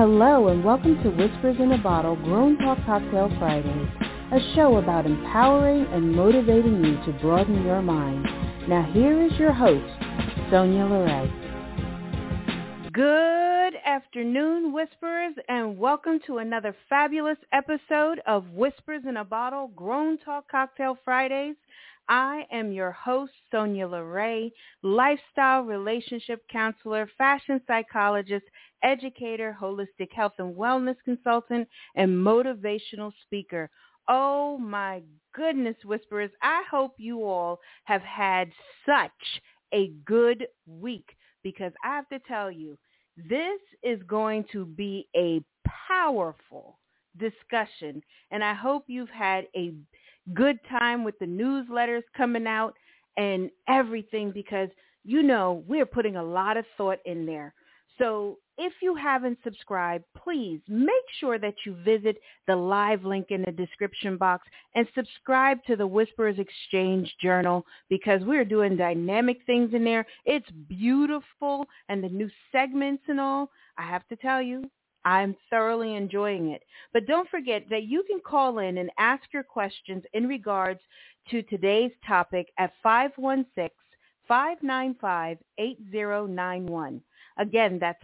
Hello and welcome to Whispers in a Bottle Grown Talk Cocktail Fridays, a show about empowering and motivating you to broaden your mind. Now here is your host, Sonya LaRae. Good afternoon, Whisperers, and welcome to another fabulous episode of Whispers in a Bottle Grown Talk Cocktail Fridays. I am your host, Sonya LaRae, lifestyle relationship counselor, fashion psychologist, educator, holistic health and wellness consultant, and motivational speaker. Oh my goodness, Whisperers, I hope you all have had such a good week because I have to tell you, this is going to be a powerful discussion and I hope you've had a good time with the newsletters coming out and everything because you know we're putting a lot of thought in there. So if you haven't subscribed, please make sure that you visit the live link in the description box and subscribe to the Whisperers Exchange Journal because we're doing dynamic things in there. It's beautiful and the new segments and all. I have to tell you, I'm thoroughly enjoying it. But don't forget that you can call in and ask your questions in regards to today's topic at 516-595-8091. Again, that's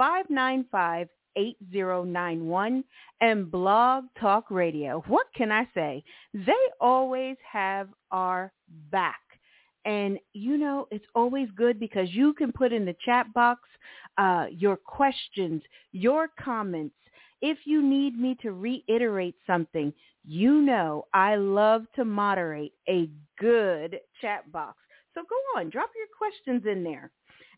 516-595-8091 and Blog Talk Radio. What can I say? They always have our back. And you know, it's always good because you can put in the chat box uh, your questions, your comments. If you need me to reiterate something, you know I love to moderate a good chat box. So go on, drop your questions in there.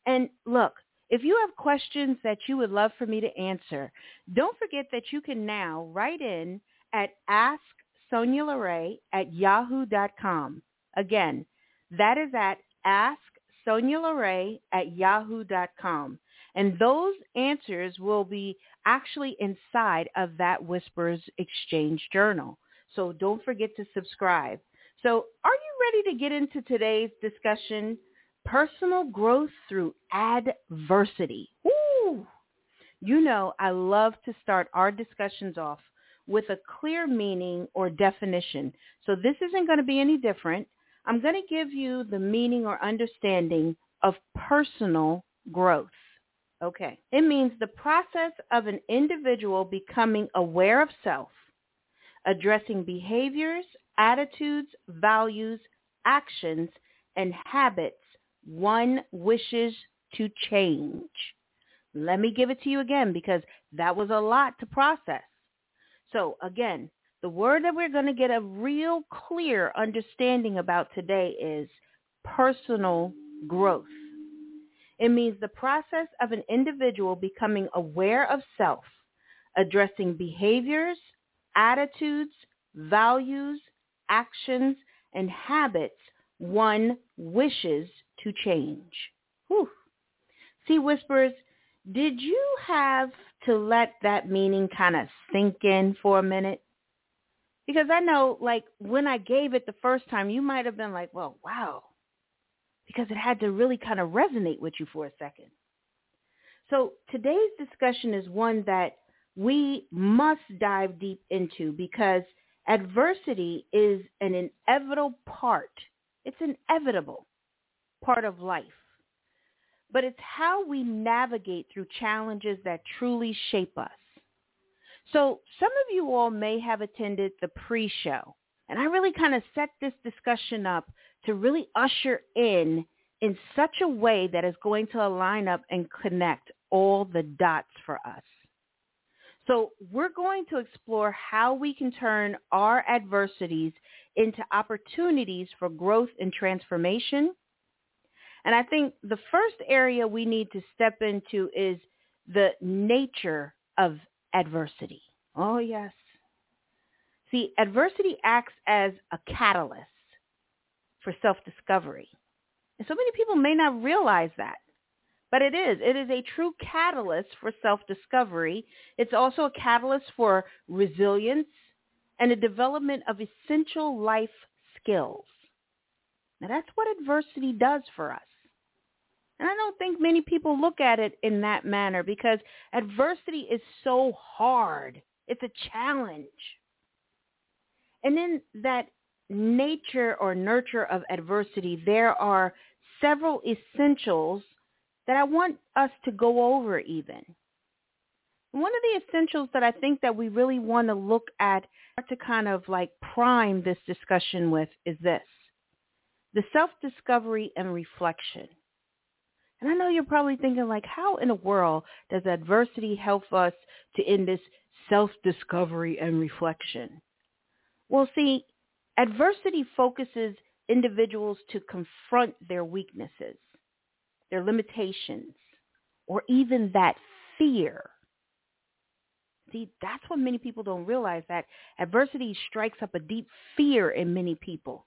And look, if you have questions that you would love for me to answer, don't forget that you can now write in at asksonia at yahoo.com. Again, that is at asksonia at yahoo.com. And those answers will be actually inside of that Whispers Exchange Journal. So don't forget to subscribe. So are you ready to get into today's discussion? Personal growth through adversity. Woo! You know I love to start our discussions off with a clear meaning or definition. So this isn't going to be any different. I'm going to give you the meaning or understanding of personal growth. Okay. It means the process of an individual becoming aware of self, addressing behaviors, attitudes, values, actions, and habits one wishes to change. Let me give it to you again because that was a lot to process. So again, the word that we're going to get a real clear understanding about today is personal growth. It means the process of an individual becoming aware of self, addressing behaviors, attitudes, values, actions, and habits one wishes to change. Whew. See, Whispers, did you have to let that meaning kind of sink in for a minute? Because I know, like, when I gave it the first time, you might have been like, well, wow, because it had to really kind of resonate with you for a second. So today's discussion is one that we must dive deep into because adversity is an inevitable part. It's an inevitable part of life. But it's how we navigate through challenges that truly shape us. So some of you all may have attended the pre-show, and I really kind of set this discussion up to really usher in in such a way that is going to align up and connect all the dots for us. So we're going to explore how we can turn our adversities into opportunities for growth and transformation. And I think the first area we need to step into is the nature of adversity. Oh, yes. See, adversity acts as a catalyst for self-discovery. And so many people may not realize that. But it is. It is a true catalyst for self-discovery. It's also a catalyst for resilience and a development of essential life skills. Now that's what adversity does for us. And I don't think many people look at it in that manner because adversity is so hard. It's a challenge. And in that nature or nurture of adversity, there are several essentials that I want us to go over even. One of the essentials that I think that we really want to look at to kind of like prime this discussion with is this. The self-discovery and reflection. And I know you're probably thinking like, how in the world does adversity help us to end this self-discovery and reflection? Well, see, adversity focuses individuals to confront their weaknesses, their limitations, or even that fear. See, that's what many people don't realize that adversity strikes up a deep fear in many people.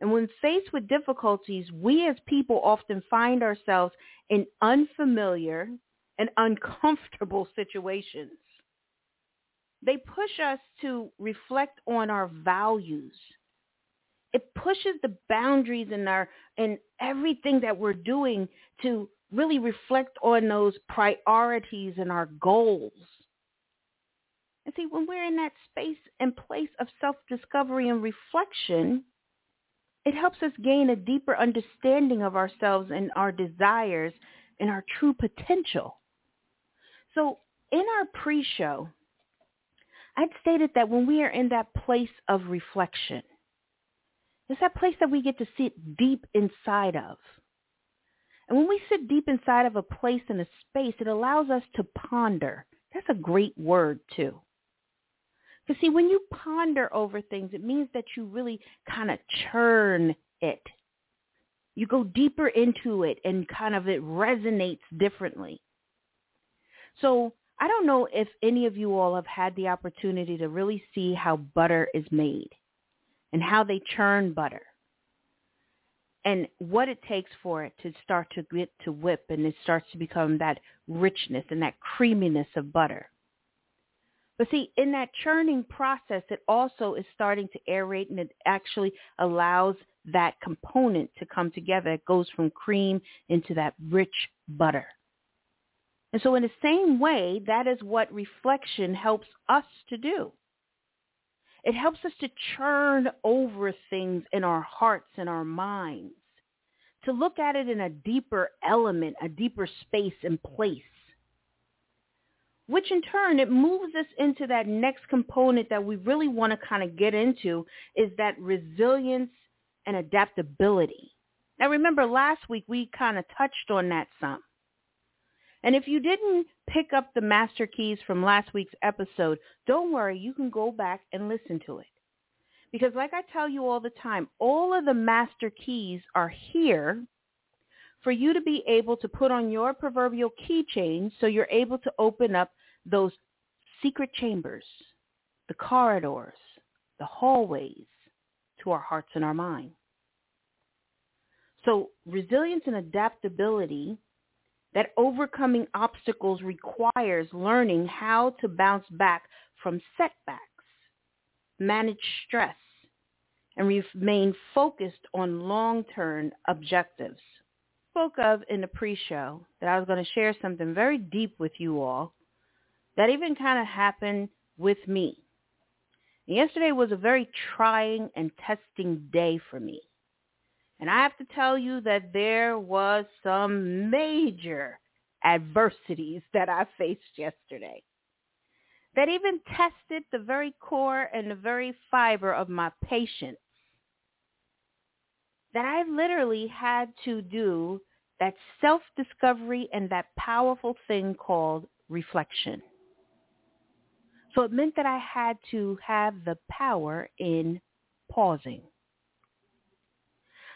And when faced with difficulties, we as people often find ourselves in unfamiliar and uncomfortable situations. They push us to reflect on our values. It pushes the boundaries in our in everything that we're doing to really reflect on those priorities and our goals. And see, when we're in that space and place of self-discovery and reflection, it helps us gain a deeper understanding of ourselves and our desires and our true potential. So in our pre-show, I'd stated that when we are in that place of reflection, it's that place that we get to sit deep inside of. And when we sit deep inside of a place and a space, it allows us to ponder. That's a great word too. Because see, when you ponder over things, it means that you really kind of churn it. You go deeper into it and kind of it resonates differently. So I don't know if any of you all have had the opportunity to really see how butter is made and how they churn butter and what it takes for it to start to get to whip and it starts to become that richness and that creaminess of butter. But see, in that churning process, it also is starting to aerate and it actually allows that component to come together. It goes from cream into that rich butter. And so in the same way, that is what reflection helps us to do. It helps us to churn over things in our hearts and our minds, to look at it in a deeper element, a deeper space and place which in turn it moves us into that next component that we really want to kind of get into is that resilience and adaptability. Now remember last week we kind of touched on that some. And if you didn't pick up the master keys from last week's episode, don't worry, you can go back and listen to it. Because like I tell you all the time, all of the master keys are here for you to be able to put on your proverbial keychain so you're able to open up those secret chambers, the corridors, the hallways to our hearts and our mind. So resilience and adaptability, that overcoming obstacles requires learning how to bounce back from setbacks, manage stress, and remain focused on long-term objectives. Spoke of in the pre-show that I was going to share something very deep with you all that even kind of happened with me. Yesterday was a very trying and testing day for me. And I have to tell you that there was some major adversities that I faced yesterday that even tested the very core and the very fiber of my patience. That I literally had to do that self-discovery and that powerful thing called reflection. So it meant that I had to have the power in pausing.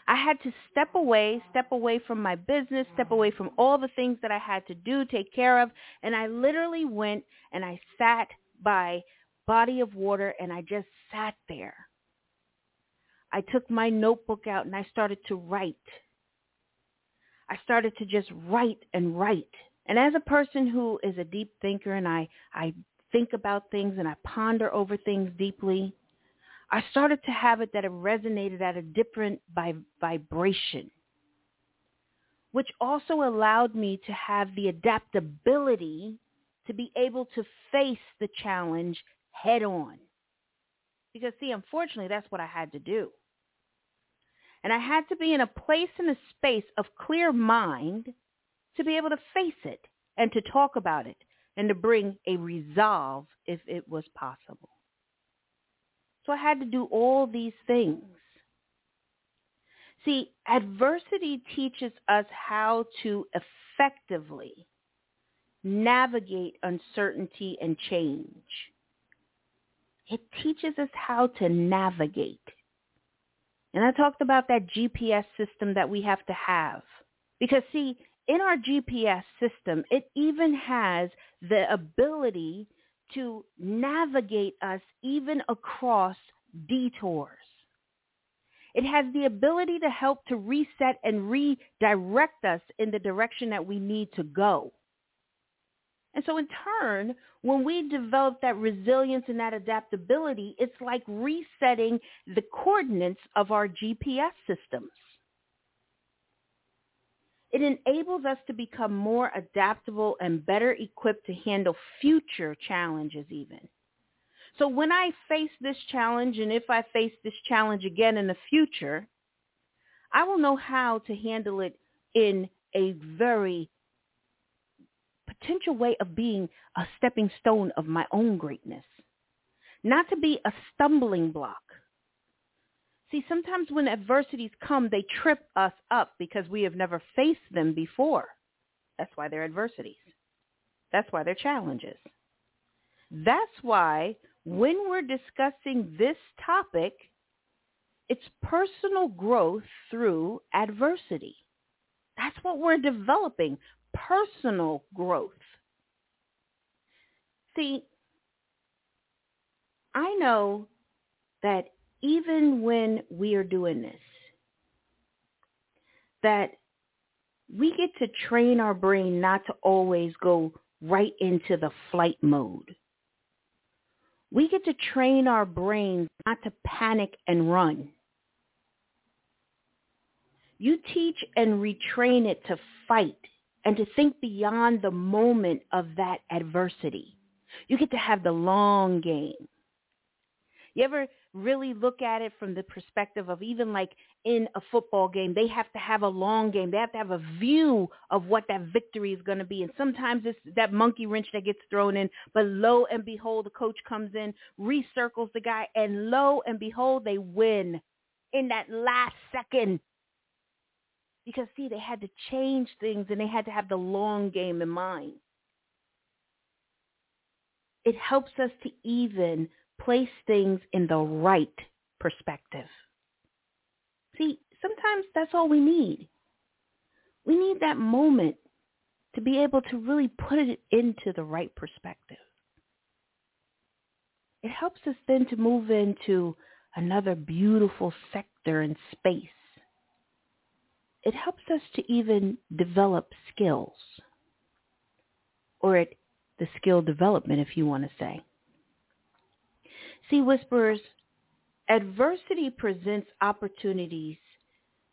I had to step away, step away from my business, step away from all the things that I had to do, take care of, and I literally went and I sat by body of water and I just sat there. I took my notebook out and I started to write. I started to just write and write. And as a person who is a deep thinker and I, I think about things and I ponder over things deeply, I started to have it that it resonated at a different vibration. which also allowed me to have the adaptability to be able to face the challenge head on. Because see, unfortunately, that's what I had to do. And I had to be in a place and a space of clear mind to be able to face it and to talk about it and to bring a resolve if it was possible. So I had to do all these things. See, adversity teaches us how to effectively navigate uncertainty and change. It teaches us how to navigate. And I talked about that GPS system that we have to have. Because see, in our GPS system, it even has the ability to navigate us even across detours. It has the ability to help to reset and redirect us in the direction that we need to go. And so in turn, when we develop that resilience and that adaptability, it's like resetting the coordinates of our GPS systems. It enables us to become more adaptable and better equipped to handle future challenges even. So when I face this challenge and if I face this challenge again in the future, I will know how to handle it in a very potential way of being a stepping stone of my own greatness, not to be a stumbling block. See, sometimes when adversities come, they trip us up because we have never faced them before. That's why they're adversities. That's why they're challenges. That's why when we're discussing this topic, it's personal growth through adversity. That's what we're developing, personal growth. See, I know that even when we are doing this, that we get to train our brain not to always go right into the flight mode. We get to train our brains not to panic and run. You teach and retrain it to fight and to think beyond the moment of that adversity. You get to have the long game. You ever really look at it from the perspective of even like in a football game, they have to have a long game. They have to have a view of what that victory is going to be. And sometimes it's that monkey wrench that gets thrown in, but lo and behold, the coach comes in, recircles the guy, and lo and behold, they win in that last second. Because see, they had to change things and they had to have the long game in mind. It helps us to even place things in the right perspective. See, sometimes that's all we need. We need that moment to be able to really put it into the right perspective. It helps us then to move into another beautiful sector and space. It helps us to even develop skills, or it, the skill development, if you want to say. See, whisperers, adversity presents opportunities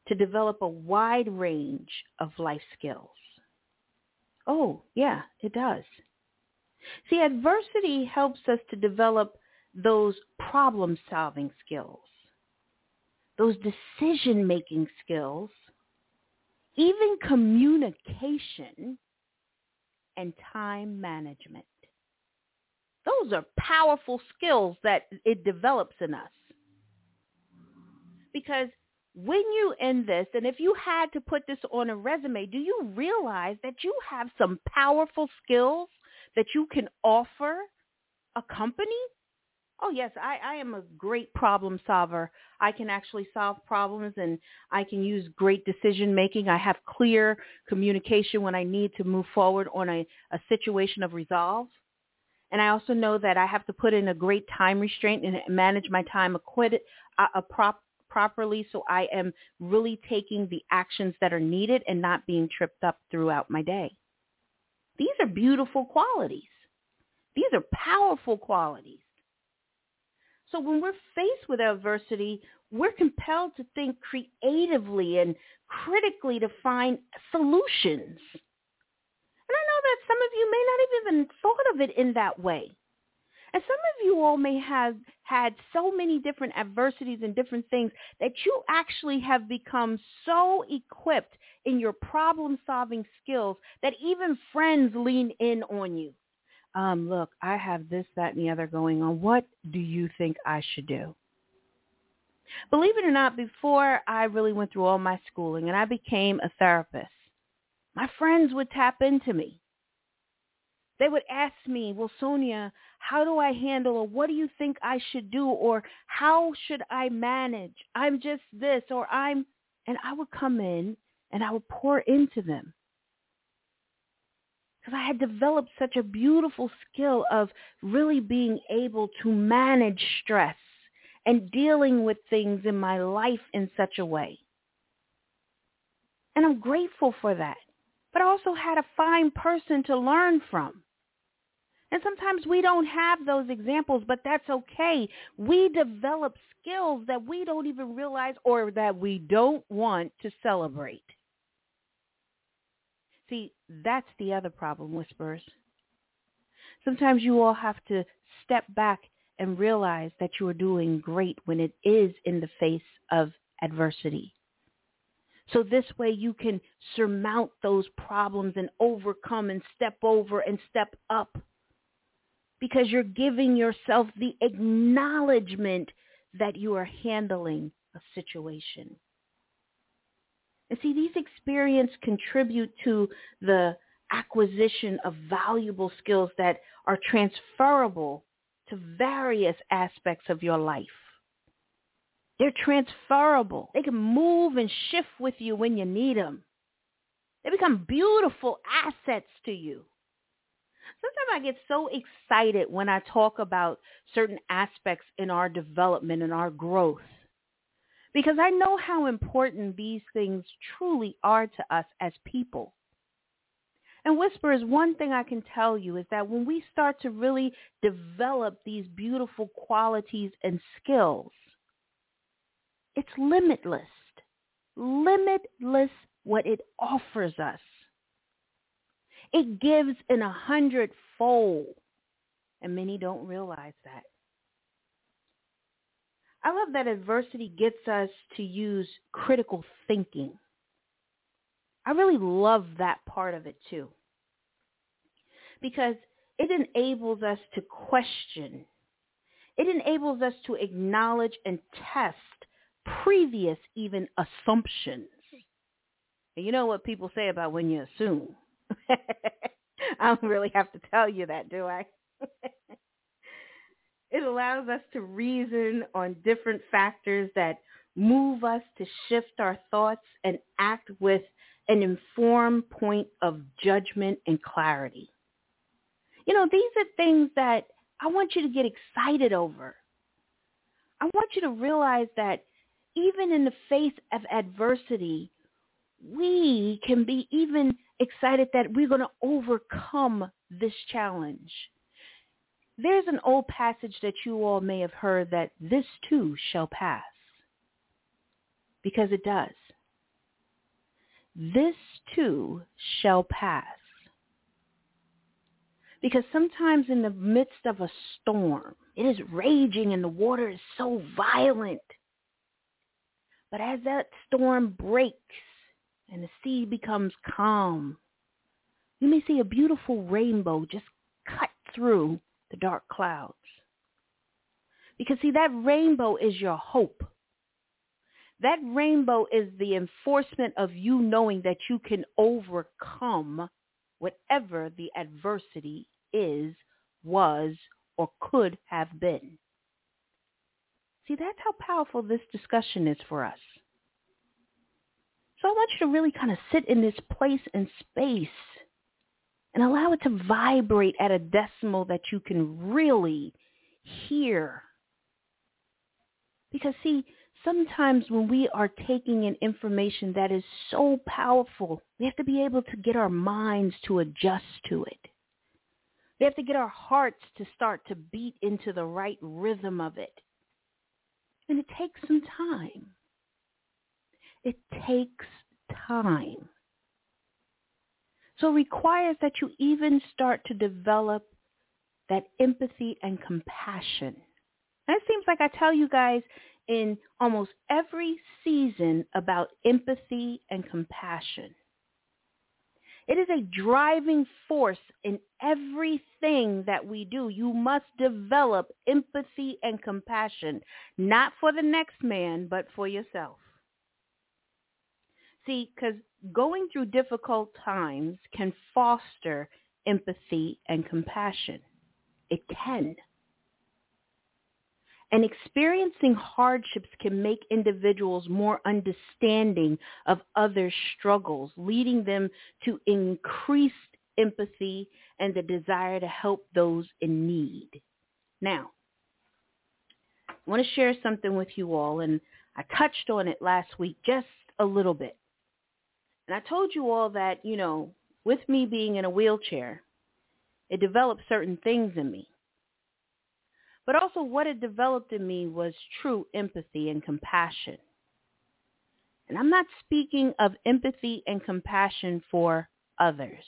to develop a wide range of life skills. Oh, yeah, it does. See, adversity helps us to develop those problem-solving skills, those decision-making skills, even communication and time management. Those are powerful skills that it develops in us. Because when you end this, and if you had to put this on a resume, do you realize that you have some powerful skills that you can offer a company? Oh yes, I, I am a great problem solver. I can actually solve problems and I can use great decision making. I have clear communication when I need to move forward on a, a situation of resolve. And I also know that I have to put in a great time restraint and manage my time acquitted, uh, uh, prop, properly so I am really taking the actions that are needed and not being tripped up throughout my day. These are beautiful qualities. These are powerful qualities. So when we're faced with adversity, we're compelled to think creatively and critically to find solutions. And I know that some of you may not have even thought of it in that way. And some of you all may have had so many different adversities and different things that you actually have become so equipped in your problem solving skills that even friends lean in on you. Um, look, I have this, that, and the other going on. What do you think I should do? Believe it or not, before I really went through all my schooling and I became a therapist, my friends would tap into me. They would ask me, well, Sonya, how do I handle or what do you think I should do or how should I manage? I'm just this or I'm, and I would come in and I would pour into them. Because I had developed such a beautiful skill of really being able to manage stress and dealing with things in my life in such a way. And I'm grateful for that. But also had a fine person to learn from. And sometimes we don't have those examples, but that's okay. We develop skills that we don't even realize or that we don't want to celebrate. See, that's the other problem, whisperers. Sometimes you all have to step back and realize that you are doing great when it is in the face of adversity. So this way you can surmount those problems and overcome and step over and step up because you're giving yourself the acknowledgement that you are handling a situation. And see, these experiences contribute to the acquisition of valuable skills that are transferable to various aspects of your life. They're transferable. They can move and shift with you when you need them. They become beautiful assets to you sometimes I get so excited when I talk about certain aspects in our development and our growth because I know how important these things truly are to us as people. And Whispers, one thing I can tell you is that when we start to really develop these beautiful qualities and skills, it's limitless. Limitless what it offers us. It gives in a hundredfold. And many don't realize that. I love that adversity gets us to use critical thinking. I really love that part of it too. Because it enables us to question. It enables us to acknowledge and test previous even assumptions. And you know what people say about when you assume. I don't really have to tell you that, do I? it allows us to reason on different factors that move us to shift our thoughts and act with an informed point of judgment and clarity. You know, these are things that I want you to get excited over. I want you to realize that even in the face of adversity, we can be even excited that we're going to overcome this challenge. There's an old passage that you all may have heard that this too shall pass. Because it does. This too shall pass. Because sometimes in the midst of a storm, it is raging and the water is so violent. But as that storm breaks, and the sea becomes calm, you may see a beautiful rainbow just cut through the dark clouds. Because see, that rainbow is your hope. That rainbow is the enforcement of you knowing that you can overcome whatever the adversity is, was, or could have been. See, that's how powerful this discussion is for us. So I want you to really kind of sit in this place and space and allow it to vibrate at a decimal that you can really hear. Because see, sometimes when we are taking in information that is so powerful, we have to be able to get our minds to adjust to it. We have to get our hearts to start to beat into the right rhythm of it. And it takes some time. It takes time. So it requires that you even start to develop that empathy and compassion. And it seems like I tell you guys in almost every season about empathy and compassion. It is a driving force in everything that we do. You must develop empathy and compassion, not for the next man, but for yourself. See, because going through difficult times can foster empathy and compassion. It can. And experiencing hardships can make individuals more understanding of others' struggles, leading them to increased empathy and the desire to help those in need. Now, I want to share something with you all, and I touched on it last week just a little bit. And I told you all that, you know, with me being in a wheelchair, it developed certain things in me. But also what it developed in me was true empathy and compassion. And I'm not speaking of empathy and compassion for others.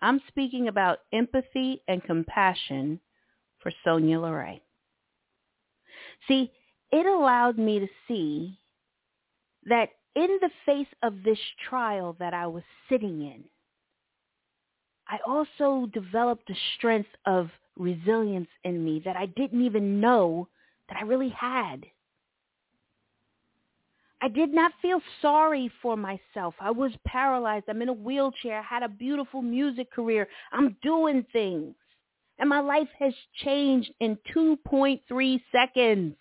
I'm speaking about empathy and compassion for Sonya LaRae. See, it allowed me to see that in the face of this trial that I was sitting in, I also developed the strength of resilience in me that I didn't even know that I really had. I did not feel sorry for myself. I was paralyzed. I'm in a wheelchair. I had a beautiful music career. I'm doing things. And my life has changed in 2.3 seconds.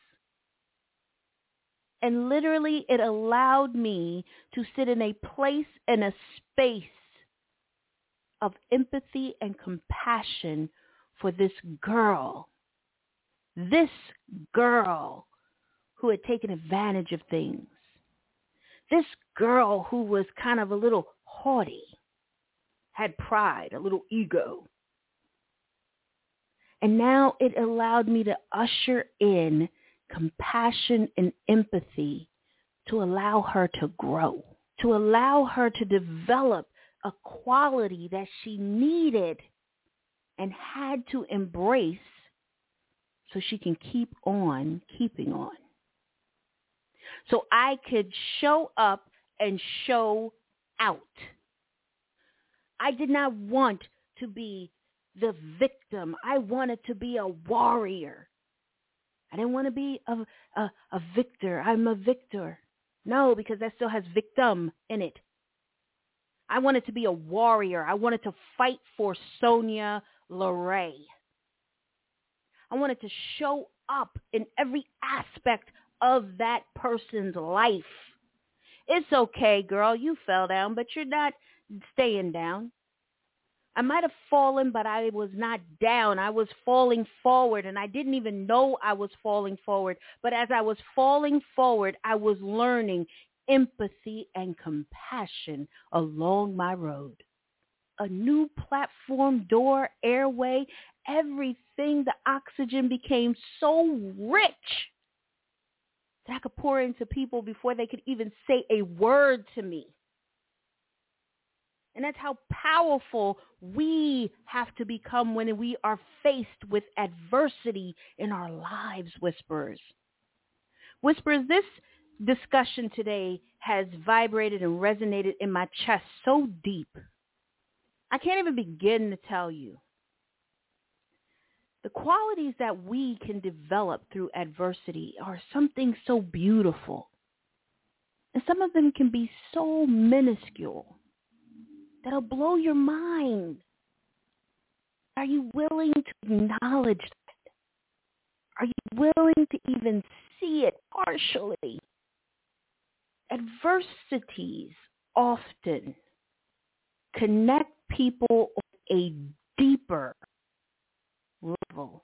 And literally it allowed me to sit in a place and a space of empathy and compassion for this girl, this girl who had taken advantage of things, this girl who was kind of a little haughty, had pride, a little ego. And now it allowed me to usher in compassion and empathy to allow her to grow, to allow her to develop a quality that she needed and had to embrace so she can keep on keeping on. So I could show up and show out. I did not want to be the victim. I wanted to be a warrior. I didn't want to be a, a, a victor. I'm a victor. No, because that still has victim in it. I wanted to be a warrior. I wanted to fight for Sonya LaRae. I wanted to show up in every aspect of that person's life. It's okay, girl. You fell down, but you're not staying down. I might have fallen, but I was not down. I was falling forward, and I didn't even know I was falling forward. But as I was falling forward, I was learning empathy and compassion along my road. A new platform, door, airway, everything, the oxygen became so rich that I could pour into people before they could even say a word to me. And that's how powerful we have to become when we are faced with adversity in our lives, Whispers. Whispers, this discussion today has vibrated and resonated in my chest so deep. I can't even begin to tell you. The qualities that we can develop through adversity are something so beautiful. And some of them can be so minuscule that'll blow your mind. Are you willing to acknowledge that? Are you willing to even see it partially? adversities often connect people on a deeper level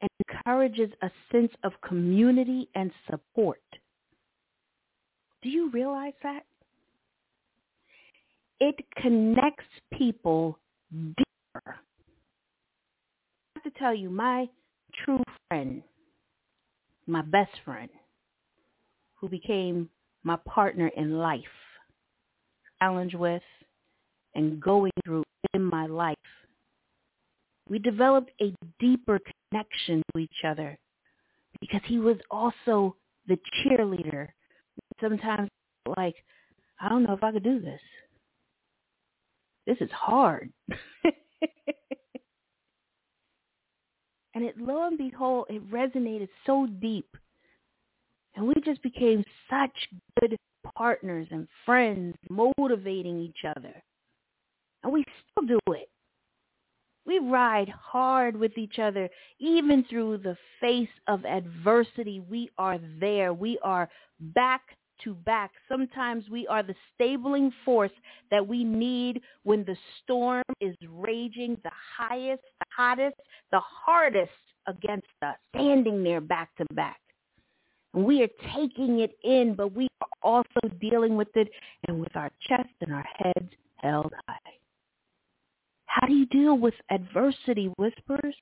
and encourages a sense of community and support. Do you realize that? It connects people deeper. I have to tell you, my true friend, my best friend, who became my partner in life, challenge with, and going through in my life. We developed a deeper connection to each other because he was also the cheerleader. Sometimes like, I don't know if I could do this. This is hard. and it lo and behold, it resonated so deep. And we just became such good partners and friends, motivating each other. And we still do it. We ride hard with each other. Even through the face of adversity, we are there. We are back to back. Sometimes we are the stabling force that we need when the storm is raging the highest, the hottest, the hardest against us, standing there back to back. We are taking it in, but we are also dealing with it and with our chest and our heads held high. How do you deal with adversity, whispers?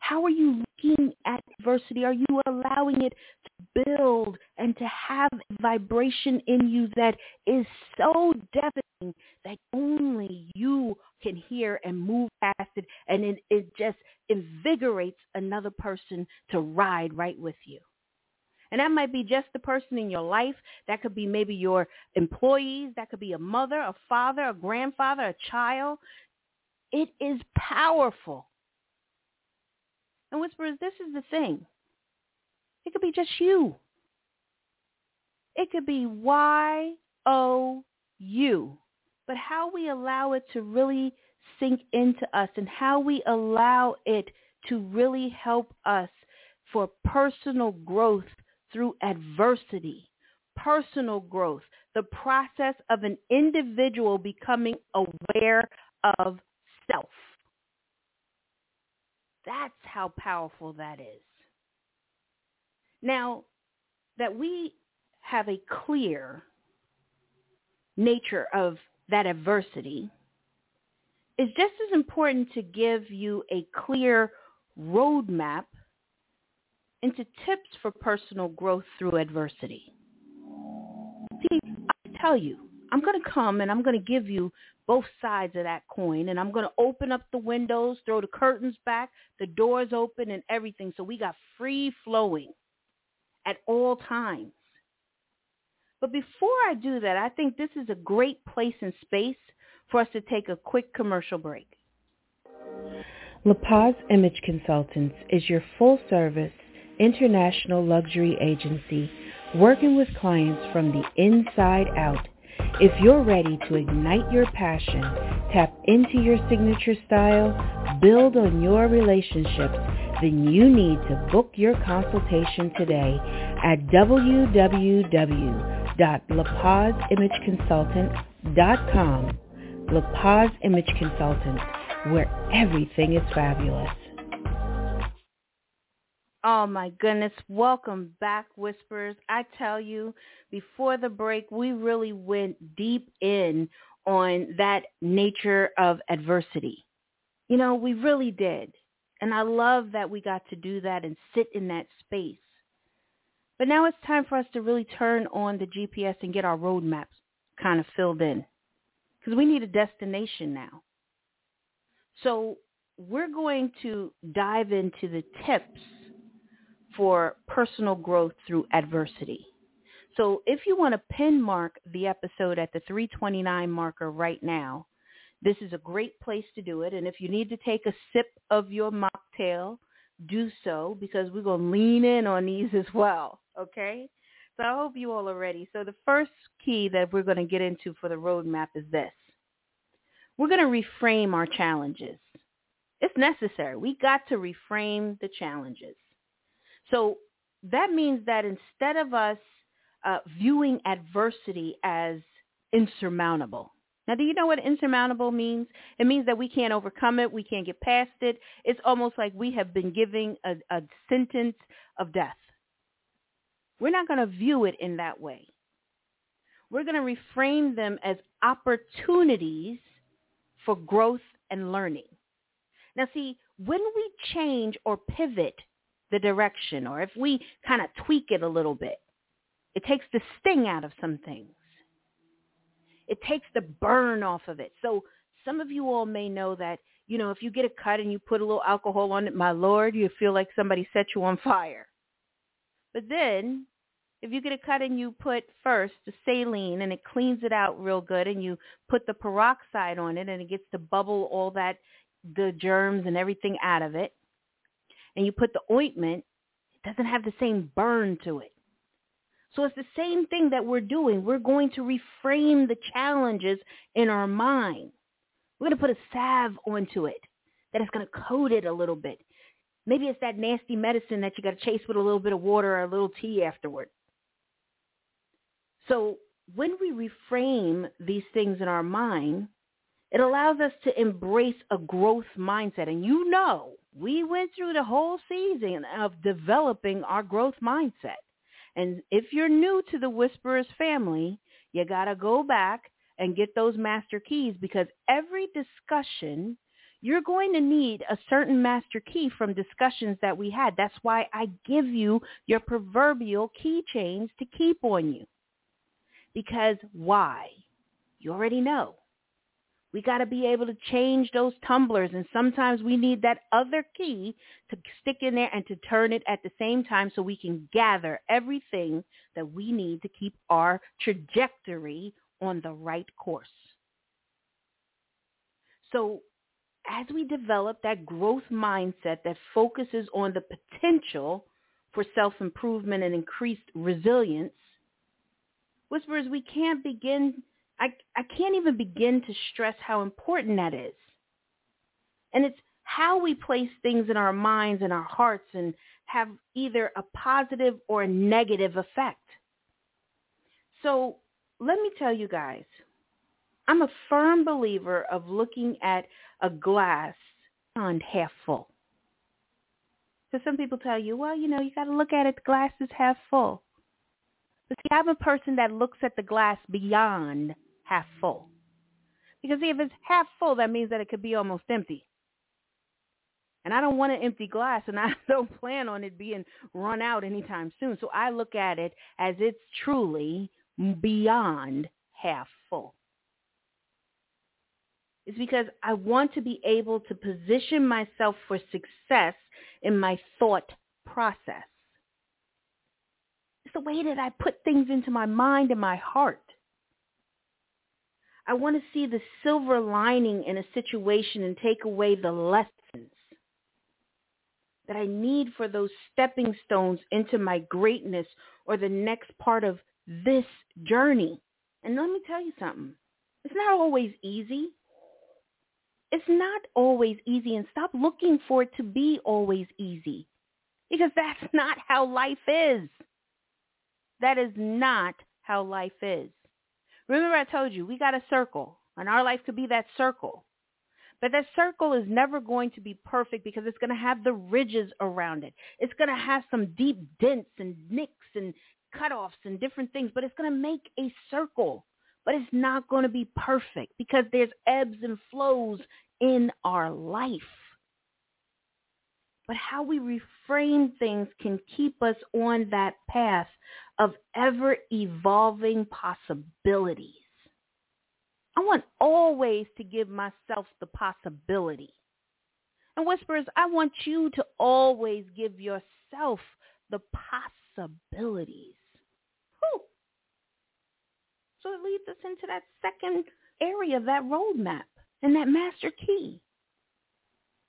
How are you looking at adversity? Are you allowing it to build and to have vibration in you that is so deafening that only you can hear and move past it and it, it just invigorates another person to ride right with you? And that might be just the person in your life. That could be maybe your employees. That could be a mother, a father, a grandfather, a child. It is powerful. And Whisperers, this is the thing. It could be just you. It could be Y-O-U. But how we allow it to really sink into us and how we allow it to really help us for personal growth through adversity, personal growth, the process of an individual becoming aware of self. That's how powerful that is. Now, that we have a clear nature of that adversity is just as important to give you a clear roadmap into tips for personal growth through adversity. See, I tell you, I'm going to come and I'm going to give you both sides of that coin and I'm going to open up the windows, throw the curtains back, the doors open and everything so we got free flowing at all times. But before I do that, I think this is a great place and space for us to take a quick commercial break. La Paz Image Consultants is your full service international luxury agency working with clients from the inside out. If you're ready to ignite your passion, tap into your signature style, build on your relationships, then you need to book your consultation today at www.lapazimageconsultant.com. La Paz Image Consultant, where everything is fabulous. Oh my goodness. Welcome back, Whispers. I tell you, before the break, we really went deep in on that nature of adversity. You know, we really did. And I love that we got to do that and sit in that space. But now it's time for us to really turn on the GPS and get our roadmaps kind of filled in. Because we need a destination now. So we're going to dive into the tips for personal growth through adversity. So if you want to pin mark the episode at the 329 marker right now, this is a great place to do it. And if you need to take a sip of your mocktail, do so because we're going to lean in on these as well. Okay? So I hope you all are ready. So the first key that we're going to get into for the roadmap is this. We're going to reframe our challenges. It's necessary. We got to reframe the challenges. So that means that instead of us uh, viewing adversity as insurmountable, now, do you know what insurmountable means? It means that we can't overcome it. We can't get past it. It's almost like we have been giving a, a sentence of death. We're not going to view it in that way. We're going to reframe them as opportunities for growth and learning. Now, see, when we change or pivot the direction or if we kind of tweak it a little bit, it takes the sting out of some things. It takes the burn off of it. So some of you all may know that, you know, if you get a cut and you put a little alcohol on it, my Lord, you feel like somebody set you on fire. But then if you get a cut and you put first the saline and it cleans it out real good and you put the peroxide on it and it gets to bubble all that the germs and everything out of it and you put the ointment, it doesn't have the same burn to it. So it's the same thing that we're doing. We're going to reframe the challenges in our mind. We're going to put a salve onto it that is going to coat it a little bit. Maybe it's that nasty medicine that you got to chase with a little bit of water or a little tea afterward. So when we reframe these things in our mind, it allows us to embrace a growth mindset. And you know, we went through the whole season of developing our growth mindset. And if you're new to the Whisperers family, you got to go back and get those master keys because every discussion, you're going to need a certain master key from discussions that we had. That's why I give you your proverbial keychains to keep on you. Because why? You already know. We got to be able to change those tumblers. And sometimes we need that other key to stick in there and to turn it at the same time so we can gather everything that we need to keep our trajectory on the right course. So as we develop that growth mindset that focuses on the potential for self-improvement and increased resilience, Whisperers, we can't begin I, I can't even begin to stress how important that is. And it's how we place things in our minds and our hearts and have either a positive or a negative effect. So let me tell you guys, I'm a firm believer of looking at a glass on half full. So some people tell you, well, you know, you got to look at it, the glass is half full. But see, I'm a person that looks at the glass beyond half full. Because see, if it's half full, that means that it could be almost empty. And I don't want an empty glass, and I don't plan on it being run out anytime soon. So I look at it as it's truly beyond half full. It's because I want to be able to position myself for success in my thought process. It's the way that I put things into my mind and my heart. I want to see the silver lining in a situation and take away the lessons that I need for those stepping stones into my greatness or the next part of this journey. And let me tell you something. It's not always easy. It's not always easy and stop looking for it to be always easy because that's not how life is. That is not how life is. Remember I told you we got a circle and our life could be that circle. But that circle is never going to be perfect because it's going to have the ridges around it. It's going to have some deep dents and nicks and cutoffs and different things, but it's going to make a circle. But it's not going to be perfect because there's ebbs and flows in our life. But how we reframe things can keep us on that path of ever evolving possibilities. I want always to give myself the possibility. And Whisperers, I want you to always give yourself the possibilities. Whew. So it leads us into that second area that roadmap and that master key.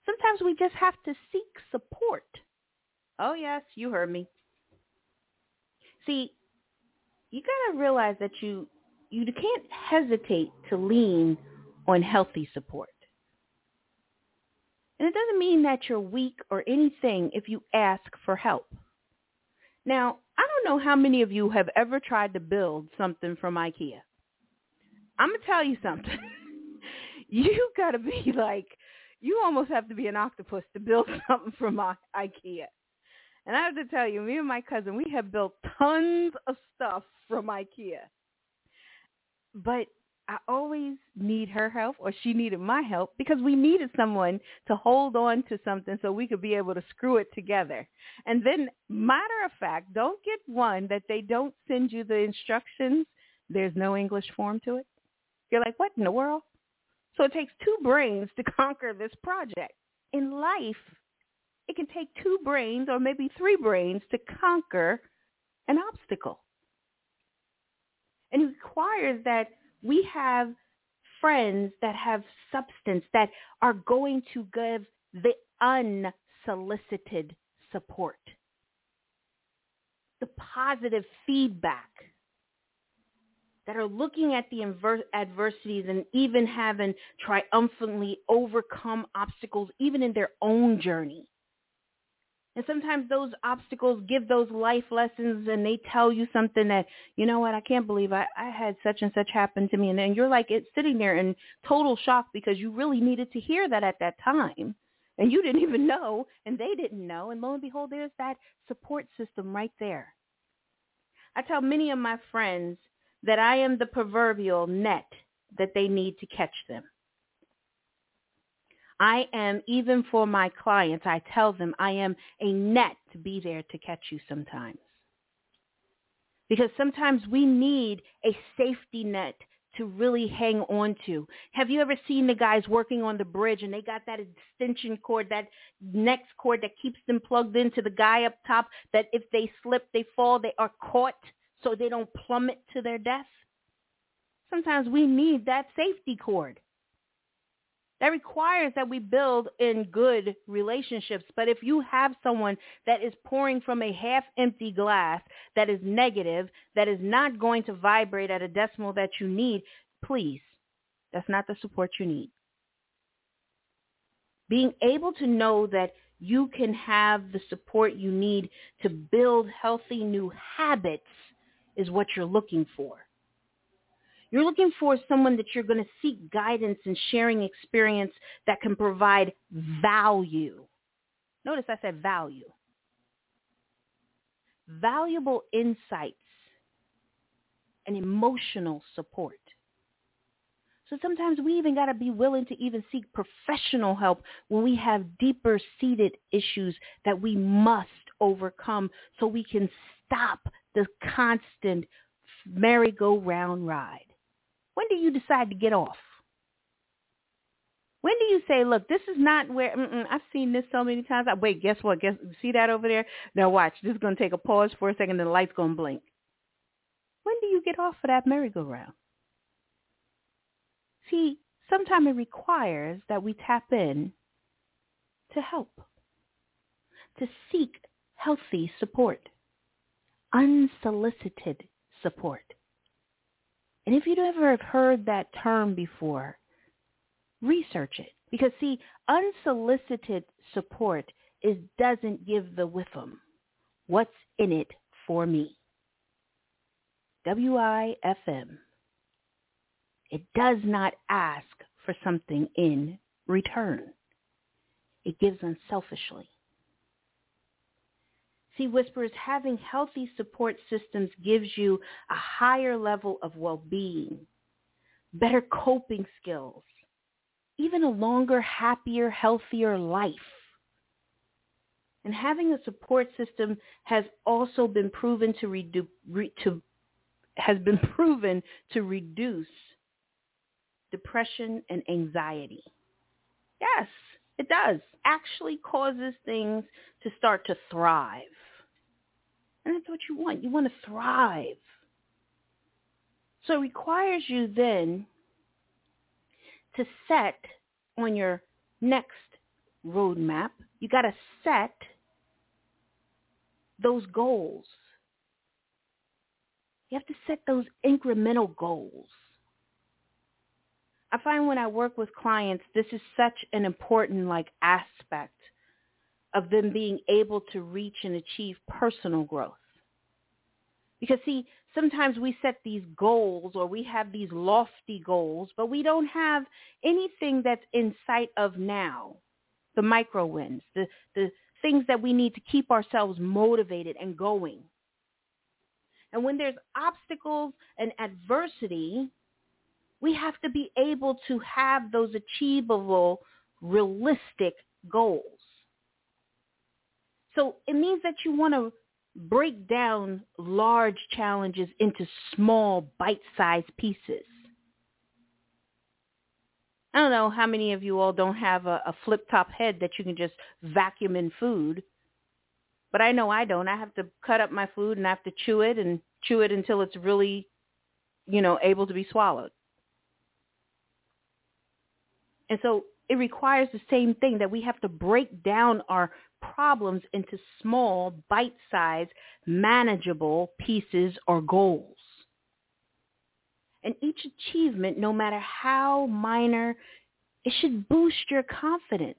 Sometimes we just have to seek support. Oh yes, you heard me. See, you got to realize that you you can't hesitate to lean on healthy support. And it doesn't mean that you're weak or anything if you ask for help. Now, I don't know how many of you have ever tried to build something from IKEA. I'm going to tell you something. you got to be like, you almost have to be an octopus to build something from IKEA. And I have to tell you, me and my cousin, we have built tons of stuff from IKEA. But I always need her help or she needed my help because we needed someone to hold on to something so we could be able to screw it together. And then matter of fact, don't get one that they don't send you the instructions. There's no English form to it. You're like, what in the world? So it takes two brains to conquer this project. In life, it can take two brains or maybe three brains to conquer an obstacle. And it requires that we have friends that have substance that are going to give the unsolicited support, the positive feedback that are looking at the adversities and even having triumphantly overcome obstacles even in their own journey. And sometimes those obstacles give those life lessons and they tell you something that, you know what, I can't believe I, I had such and such happen to me. And then you're like it's sitting there in total shock because you really needed to hear that at that time. And you didn't even know and they didn't know. And lo and behold, there's that support system right there. I tell many of my friends that I am the proverbial net that they need to catch them. I am, even for my clients, I tell them I am a net to be there to catch you sometimes. Because sometimes we need a safety net to really hang on to. Have you ever seen the guys working on the bridge and they got that extension cord, that next cord that keeps them plugged into the guy up top that if they slip, they fall, they are caught so they don't plummet to their death? Sometimes we need that safety cord. That requires that we build in good relationships. But if you have someone that is pouring from a half empty glass that is negative, that is not going to vibrate at a decimal that you need, please, that's not the support you need. Being able to know that you can have the support you need to build healthy new habits is what you're looking for. You're looking for someone that you're going to seek guidance and sharing experience that can provide value. Notice I said value. Valuable insights and emotional support. So sometimes we even got to be willing to even seek professional help when we have deeper seated issues that we must overcome so we can stop the constant merry-go-round ride. When do you decide to get off? When do you say, look, this is not where, I've seen this so many times. I, wait, guess what? Guess, see that over there? Now watch. This is going to take a pause for a second, then the light's going to blink. When do you get off of that merry-go-round? See, sometimes it requires that we tap in to help, to seek healthy support, unsolicited support. And if you'd ever have heard that term before, research it. Because see, unsolicited support is doesn't give the whiffum. What's in it for me? W-I-F-M. It does not ask for something in return. It gives unselfishly. See, Whispers, having healthy support systems gives you a higher level of well-being, better coping skills, even a longer, happier, healthier life. And having a support system has also been proven to, redu- re- to has been proven to reduce depression and anxiety. Yes, it does. Actually causes things to start to thrive. And that's what you want. You want to thrive. So it requires you then to set on your next roadmap, you got to set those goals. You have to set those incremental goals. I find when I work with clients, this is such an important like aspect of them being able to reach and achieve personal growth. Because see, sometimes we set these goals or we have these lofty goals, but we don't have anything that's in sight of now. The micro wins, the, the things that we need to keep ourselves motivated and going. And when there's obstacles and adversity, We have to be able to have those achievable, realistic goals. So it means that you want to break down large challenges into small, bite-sized pieces. I don't know how many of you all don't have a, a flip-top head that you can just vacuum in food. But I know I don't. I have to cut up my food and I have to chew it and chew it until it's really, you know, able to be swallowed. And so it requires the same thing that we have to break down our problems into small, bite-sized, manageable pieces or goals. And each achievement, no matter how minor, it should boost your confidence.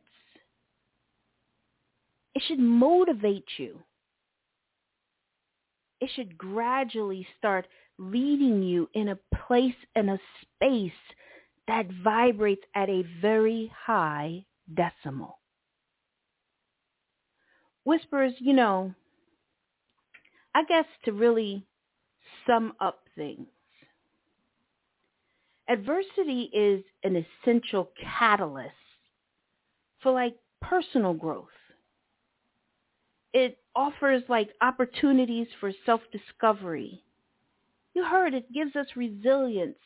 It should motivate you. It should gradually start leading you in a place and a space that vibrates at a very high decimal. Whispers, you know, I guess to really sum up things, adversity is an essential catalyst for like personal growth. It offers like opportunities for self-discovery. You heard it gives us resilience.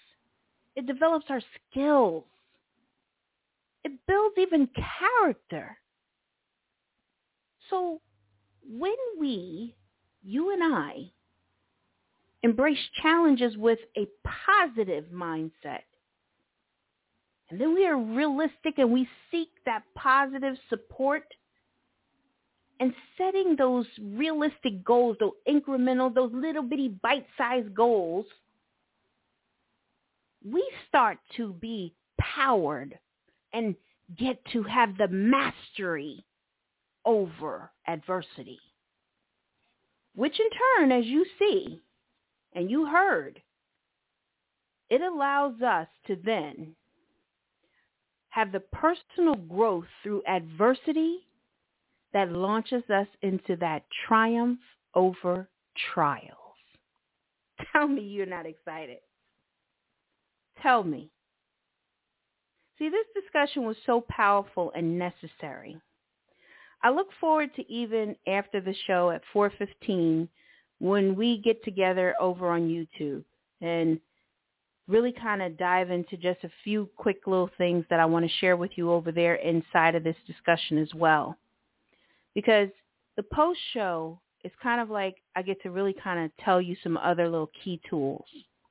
It develops our skills. It builds even character. So when we, you and I, embrace challenges with a positive mindset, and then we are realistic and we seek that positive support and setting those realistic goals, those incremental, those little bitty bite-sized goals, we start to be powered and get to have the mastery over adversity, which in turn, as you see and you heard, it allows us to then have the personal growth through adversity that launches us into that triumph over trials. Tell me you're not excited. Tell me. See, this discussion was so powerful and necessary. I look forward to even after the show at 4:15 when we get together over on YouTube and really kind of dive into just a few quick little things that I want to share with you over there inside of this discussion as well. Because the post show is kind of like I get to really kind of tell you some other little key tools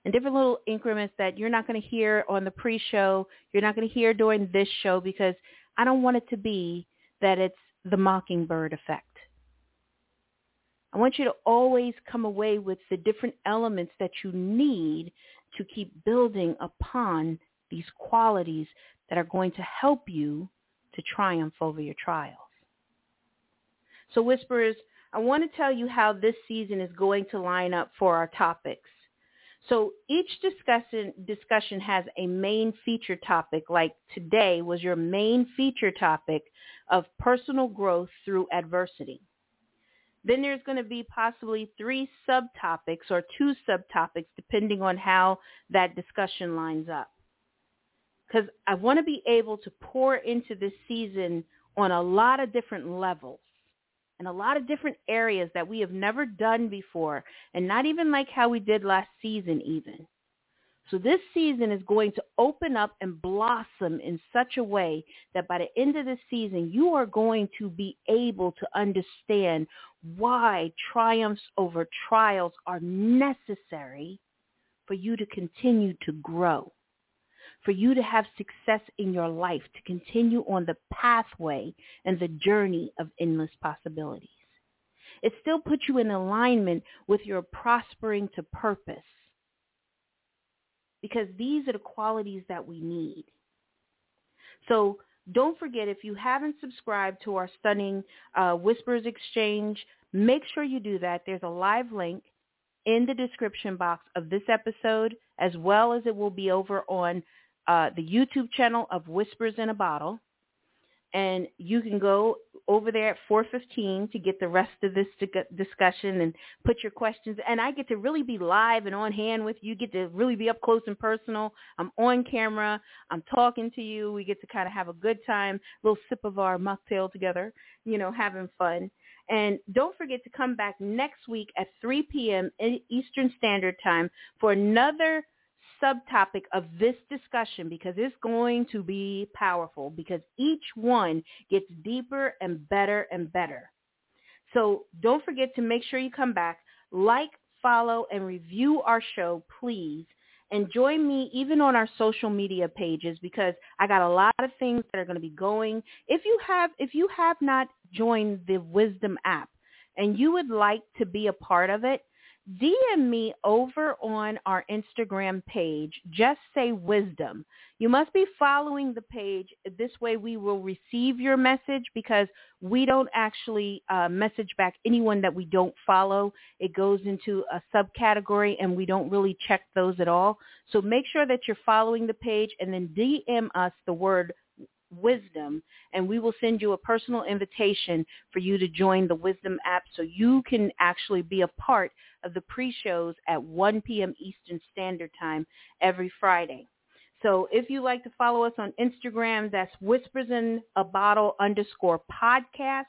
and different little increments that you're not going to hear on the pre-show, you're not going to hear during this show because I don't want it to be that it's the mockingbird effect. I want you to always come away with the different elements that you need to keep building upon these qualities that are going to help you to triumph over your trials. So Whisperers, I want to tell you how this season is going to line up for our topics. So each discussion, discussion has a main feature topic, like today was your main feature topic of personal growth through adversity. Then there's going to be possibly three subtopics or two subtopics depending on how that discussion lines up. Because I want to be able to pour into this season on a lot of different levels and a lot of different areas that we have never done before and not even like how we did last season even. So this season is going to open up and blossom in such a way that by the end of the season, you are going to be able to understand why triumphs over trials are necessary for you to continue to grow, for you to have success in your life, to continue on the pathway and the journey of endless possibilities. It still puts you in alignment with your prospering to purpose because these are the qualities that we need. So don't forget, if you haven't subscribed to our stunning uh, Whispers Exchange, make sure you do that. There's a live link in the description box of this episode, as well as it will be over on uh, the YouTube channel of Whispers in a Bottle. And you can go over there at 4.15 to get the rest of this discussion and put your questions. And I get to really be live and on hand with you. Get to really be up close and personal. I'm on camera. I'm talking to you. We get to kind of have a good time, a little sip of our mocktail together, you know, having fun. And don't forget to come back next week at 3 p.m. Eastern Standard Time for another subtopic of this discussion because it's going to be powerful because each one gets deeper and better and better. So don't forget to make sure you come back, like, follow, and review our show, please. And join me even on our social media pages because I got a lot of things that are going to be going. If you have if you have not joined the Wisdom app and you would like to be a part of it, DM me over on our Instagram page. Just say wisdom. You must be following the page. This way we will receive your message because we don't actually uh, message back anyone that we don't follow. It goes into a subcategory and we don't really check those at all. So make sure that you're following the page and then DM us the word wisdom and we will send you a personal invitation for you to join the wisdom app so you can actually be a part of the pre-shows at 1 p.m. Eastern Standard Time every Friday. So if you like to follow us on Instagram, that's Whispers in a Bottle underscore podcast.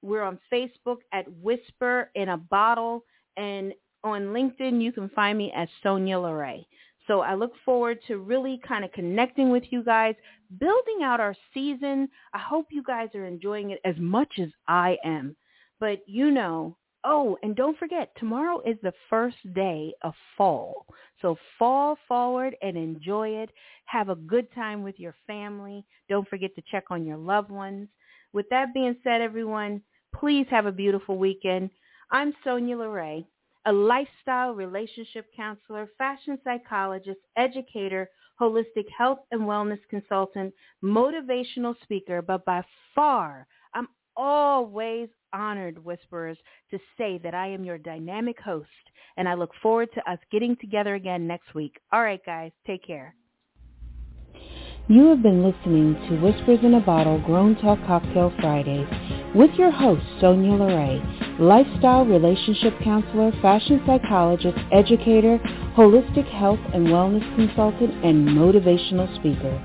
We're on Facebook at Whisper in a Bottle. And on LinkedIn, you can find me as Sonya LaRae. So I look forward to really kind of connecting with you guys, building out our season. I hope you guys are enjoying it as much as I am. But you know, oh, and don't forget, tomorrow is the first day of fall. So fall forward and enjoy it. Have a good time with your family. Don't forget to check on your loved ones. With that being said, everyone, please have a beautiful weekend. I'm Sonya LaRae a lifestyle relationship counselor, fashion psychologist, educator, holistic health and wellness consultant, motivational speaker, but by far, I'm always honored, Whisperers, to say that I am your dynamic host, and I look forward to us getting together again next week. All right, guys, take care. You have been listening to Whispers in a Bottle Grown Talk Cocktail Fridays with your host, Sonya LaRae, lifestyle relationship counselor, fashion psychologist, educator, holistic health and wellness consultant, and motivational speaker.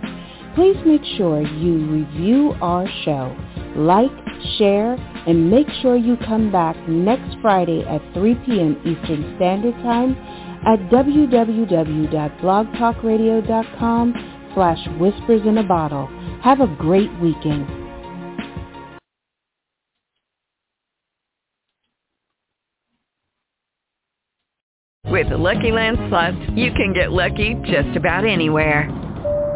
Please make sure you review our show, like, share, and make sure you come back next Friday at 3 p.m. Eastern Standard Time at www.blogtalkradio.com slash whispers in a bottle. Have a great weekend. With the Lucky Land Slots, you can get lucky just about anywhere.